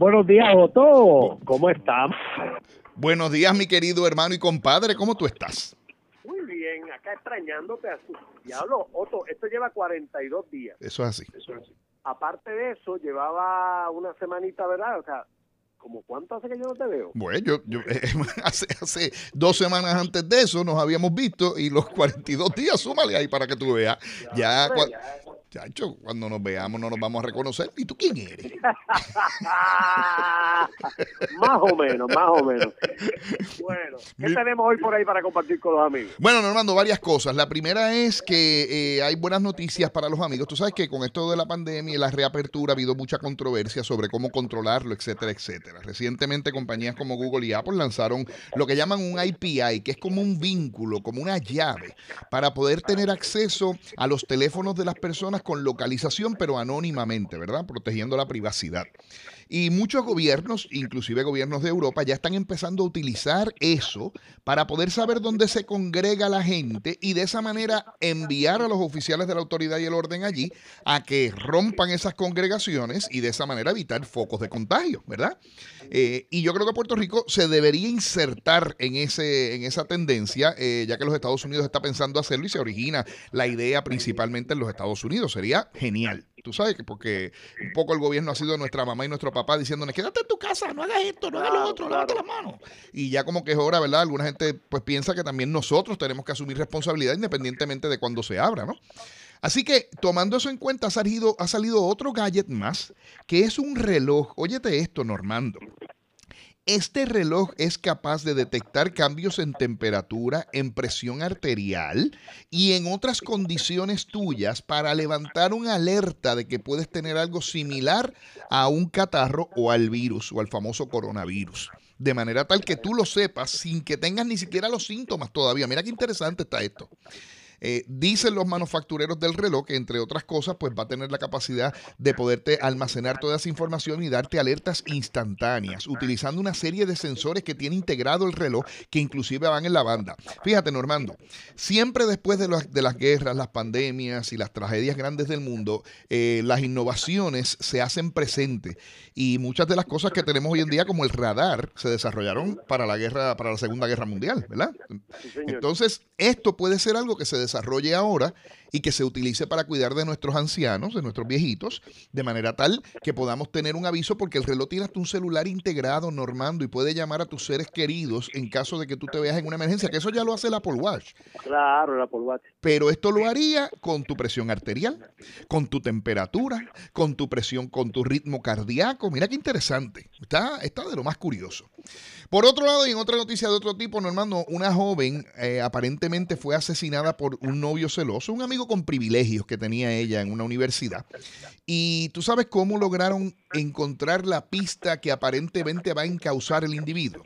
Buenos días, Otto. ¿Cómo estás? Buenos días, mi querido hermano y compadre. ¿Cómo tú estás? Muy bien, acá extrañándote a su diablo. Otto, esto lleva 42 días. Eso es así. Eso es así. Aparte de eso, llevaba una semanita, ¿verdad? O sea, ¿como cuánto hace que yo no te veo? Bueno, yo, yo eh, hace, hace dos semanas antes de eso nos habíamos visto y los 42 días, súmale ahí para que tú veas. Ya, hombre, cua- chacho, cuando nos veamos no nos vamos a reconocer. ¿Y tú quién eres? más o menos, más o menos. Bueno, ¿qué Mi- tenemos hoy por ahí para compartir con los amigos? Bueno, Normando, varias cosas. La primera es que eh, hay buenas noticias para los amigos. Tú sabes que con esto de la pandemia y la reapertura ha habido mucha controversia sobre cómo controlarlo, etcétera, etcétera. Recientemente compañías como Google y Apple lanzaron lo que llaman un IPI, que es como un vínculo, como una llave, para poder tener acceso a los teléfonos de las personas con localización, pero anónimamente, ¿verdad? Protegiendo la privacidad. Y muchos gobiernos, inclusive gobiernos de Europa, ya están empezando a utilizar eso para poder saber dónde se congrega la gente y de esa manera enviar a los oficiales de la autoridad y el orden allí a que rompan esas congregaciones y de esa manera evitar focos de contagio, ¿verdad? Eh, y yo creo que Puerto Rico se debería insertar en, ese, en esa tendencia, eh, ya que los Estados Unidos está pensando hacerlo y se origina la idea principalmente en los Estados Unidos. Sería genial. Tú sabes que porque un poco el gobierno ha sido nuestra mamá y nuestro papá diciéndonos, quédate en tu casa, no hagas esto, no hagas lo otro, lávate las manos. Y ya como que es hora, ¿verdad? Alguna gente pues piensa que también nosotros tenemos que asumir responsabilidad independientemente de cuando se abra, ¿no? Así que tomando eso en cuenta ha salido, ha salido otro gadget más, que es un reloj. Óyete esto, Normando. Este reloj es capaz de detectar cambios en temperatura, en presión arterial y en otras condiciones tuyas para levantar una alerta de que puedes tener algo similar a un catarro o al virus o al famoso coronavirus. De manera tal que tú lo sepas sin que tengas ni siquiera los síntomas todavía. Mira qué interesante está esto. Eh, dicen los manufactureros del reloj que, entre otras cosas, pues va a tener la capacidad de poderte almacenar toda esa información y darte alertas instantáneas, utilizando una serie de sensores que tiene integrado el reloj, que inclusive van en la banda. Fíjate, Normando, siempre después de, las- de las guerras, las pandemias y las tragedias grandes del mundo, eh, las innovaciones se hacen presentes y muchas de las cosas que tenemos hoy en día, como el radar, se desarrollaron para la guerra, para la Segunda Guerra Mundial, ¿verdad? Entonces, esto puede ser algo que se desarrolle ahora y que se utilice para cuidar de nuestros ancianos, de nuestros viejitos, de manera tal que podamos tener un aviso porque el reloj tiene hasta un celular integrado, Normando, y puede llamar a tus seres queridos en caso de que tú te veas en una emergencia, que eso ya lo hace el Apple Watch. Claro, el Apple Watch. Pero esto lo haría con tu presión arterial, con tu temperatura, con tu presión, con tu ritmo cardíaco. Mira qué interesante. Está, está de lo más curioso. Por otro lado, y en otra noticia de otro tipo, Normando, una joven eh, aparentemente fue asesinada por un novio celoso, un amigo con privilegios que tenía ella en una universidad. Y tú sabes cómo lograron encontrar la pista que aparentemente va a encauzar el individuo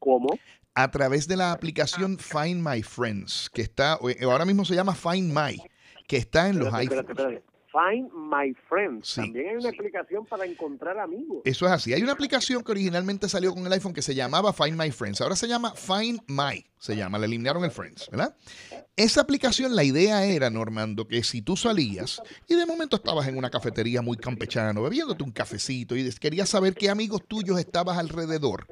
¿Cómo? a través de la aplicación Find My Friends, que está, eh, ahora mismo se llama Find My, que está en los Espérate, iPhones. Find My Friends. Sí. También hay una aplicación para encontrar amigos. Eso es así. Hay una aplicación que originalmente salió con el iPhone que se llamaba Find My Friends. Ahora se llama Find My. Se llama, le eliminaron el Friends, ¿verdad? Esa aplicación, la idea era, Normando, que si tú salías y de momento estabas en una cafetería muy campechano, bebiéndote un cafecito y querías saber qué amigos tuyos estabas alrededor,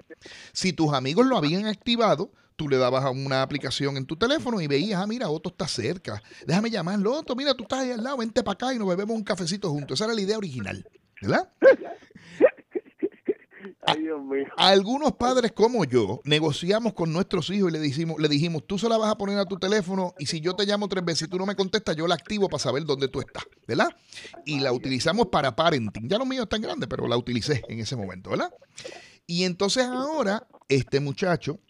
si tus amigos lo habían activado, tú le dabas a una aplicación en tu teléfono y veías, ah, mira, Otto está cerca, déjame llamarlo, Otto, mira, tú estás ahí al lado, vente para acá y nos bebemos un cafecito juntos. Esa era la idea original, ¿verdad? Ay, Dios mío. Algunos padres como yo negociamos con nuestros hijos y le dijimos, le dijimos, tú se la vas a poner a tu teléfono y si yo te llamo tres veces y tú no me contestas, yo la activo para saber dónde tú estás, ¿verdad? Y la utilizamos para parenting. Ya lo mío es tan grande, pero la utilicé en ese momento, ¿verdad? Y entonces ahora este muchacho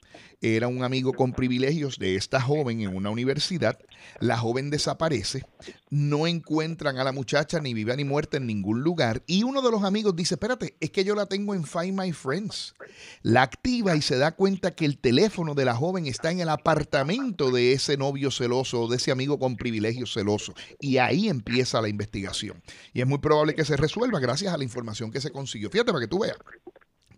era un amigo con privilegios de esta joven en una universidad. La joven desaparece, no encuentran a la muchacha ni viva ni muerta en ningún lugar. Y uno de los amigos dice, espérate, es que yo la tengo en Find My Friends. La activa y se da cuenta que el teléfono de la joven está en el apartamento de ese novio celoso o de ese amigo con privilegios celoso. Y ahí empieza la investigación. Y es muy probable que se resuelva gracias a la información que se consiguió. Fíjate para que tú veas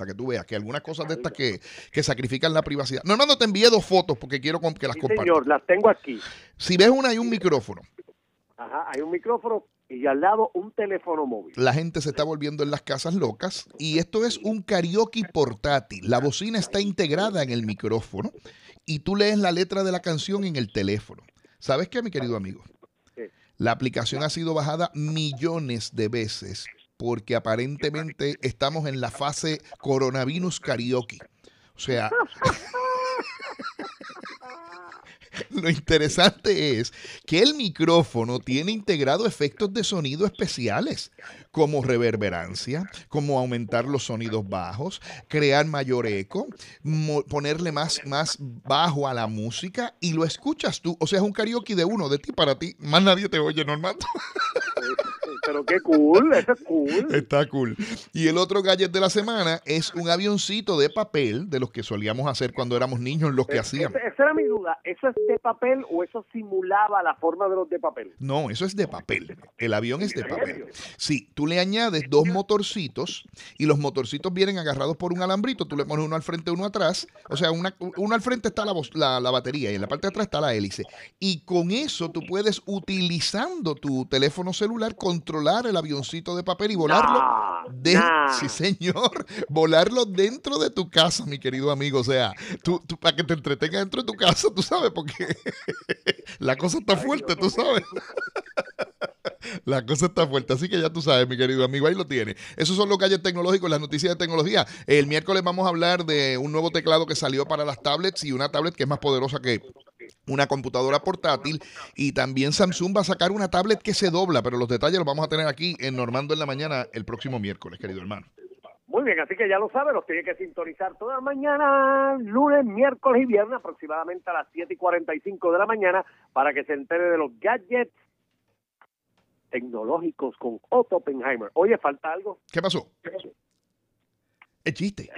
para que tú veas que algunas cosas de estas que, que sacrifican la privacidad. No, no, no te envié dos fotos porque quiero que las Sí, compartas. señor, las tengo aquí. Si ves una hay un micrófono. Ajá, hay un micrófono y al lado un teléfono móvil. La gente se está volviendo en las casas locas y esto es un karaoke portátil. La bocina está integrada en el micrófono y tú lees la letra de la canción en el teléfono. ¿Sabes qué, mi querido amigo? La aplicación ha sido bajada millones de veces porque aparentemente estamos en la fase coronavirus karaoke. O sea, lo interesante es que el micrófono tiene integrado efectos de sonido especiales, como reverberancia, como aumentar los sonidos bajos, crear mayor eco, ponerle más, más bajo a la música y lo escuchas tú. O sea, es un karaoke de uno, de ti para ti. Más nadie te oye, normal. Pero qué cool, eso es cool. Está cool. Y el otro gadget de la semana es un avioncito de papel, de los que solíamos hacer cuando éramos niños, los que hacíamos. Esa era mi duda. ¿Eso es de papel o eso simulaba la forma de los de papel? No, eso es de papel. El avión es de papel. Sí, tú le añades dos motorcitos y los motorcitos vienen agarrados por un alambrito. Tú le pones uno al frente, uno atrás. O sea, una, uno al frente está la, la batería y en la parte de atrás está la hélice. Y con eso tú puedes, utilizando tu teléfono celular, controlar el avioncito de papel y volarlo. de, Sí, señor. Volarlo dentro de tu casa, mi querido amigo. O sea, tú, tú para que te entretengas dentro de tu casa, tú sabes, porque la cosa está fuerte, tú sabes. La cosa está fuerte, así que ya tú sabes, mi querido amigo, ahí lo tiene. Esos son los calles tecnológicos, las noticias de tecnología. El miércoles vamos a hablar de un nuevo teclado que salió para las tablets y una tablet que es más poderosa que una computadora portátil y también Samsung va a sacar una tablet que se dobla, pero los detalles los vamos a tener aquí en Normando en la mañana el próximo miércoles, querido hermano. Muy bien, así que ya lo saben, los tiene que sintonizar toda la mañana, lunes, miércoles y viernes, aproximadamente a las 7 y 45 de la mañana, para que se entere de los gadgets tecnológicos con Otto Oppenheimer. Oye, ¿falta algo? ¿Qué pasó? El chiste.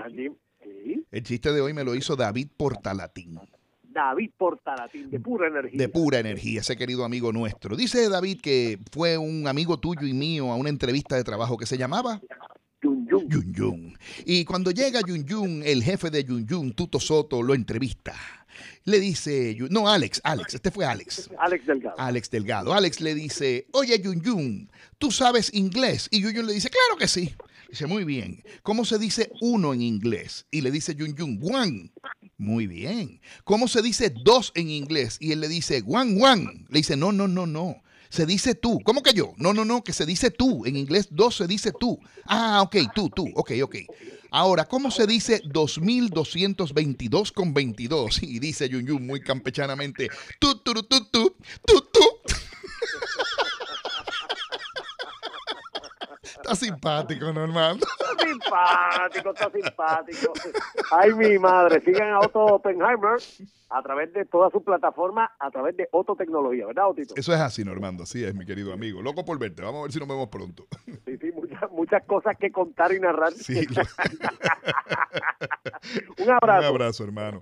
El chiste de hoy me lo hizo David Portalatín. David Portalatín, de pura energía. De pura energía, ese querido amigo nuestro. Dice David que fue un amigo tuyo y mío a una entrevista de trabajo que se llamaba Yun Yun. Yun Yun. Y cuando llega Yun Yun, el jefe de Yun Yun, Tuto Soto, lo entrevista. Le dice, no, Alex, Alex, este fue Alex. Alex Delgado. Alex Delgado. Alex le dice, oye Yun Yun, ¿tú sabes inglés? Y Yun Yun le dice, claro que sí. Dice, muy bien. ¿Cómo se dice uno en inglés? Y le dice Yun Yun, one. Muy bien. ¿Cómo se dice dos en inglés? Y él le dice, one, one. Le dice, no, no, no, no. Se dice tú. ¿Cómo que yo? No, no, no, que se dice tú. En inglés dos se dice tú. Ah, ok, tú, tú. Ok, ok. Ahora, ¿cómo se dice 2222 con 22? Y dice Yun Yun muy campechanamente, tú, tú, tú, tú, tú, tú, tú. Está simpático, normal. Está simpático, está simpático. Ay, mi madre. Sigan a Otto Oppenheimer a través de toda su plataforma, a través de Otto Tecnología, ¿verdad, Otito? Eso es así, Normando. Así es, mi querido amigo. Loco por verte. Vamos a ver si nos vemos pronto. Sí, sí, muchas, muchas cosas que contar y narrar. Sí. Un abrazo. Un abrazo, hermano.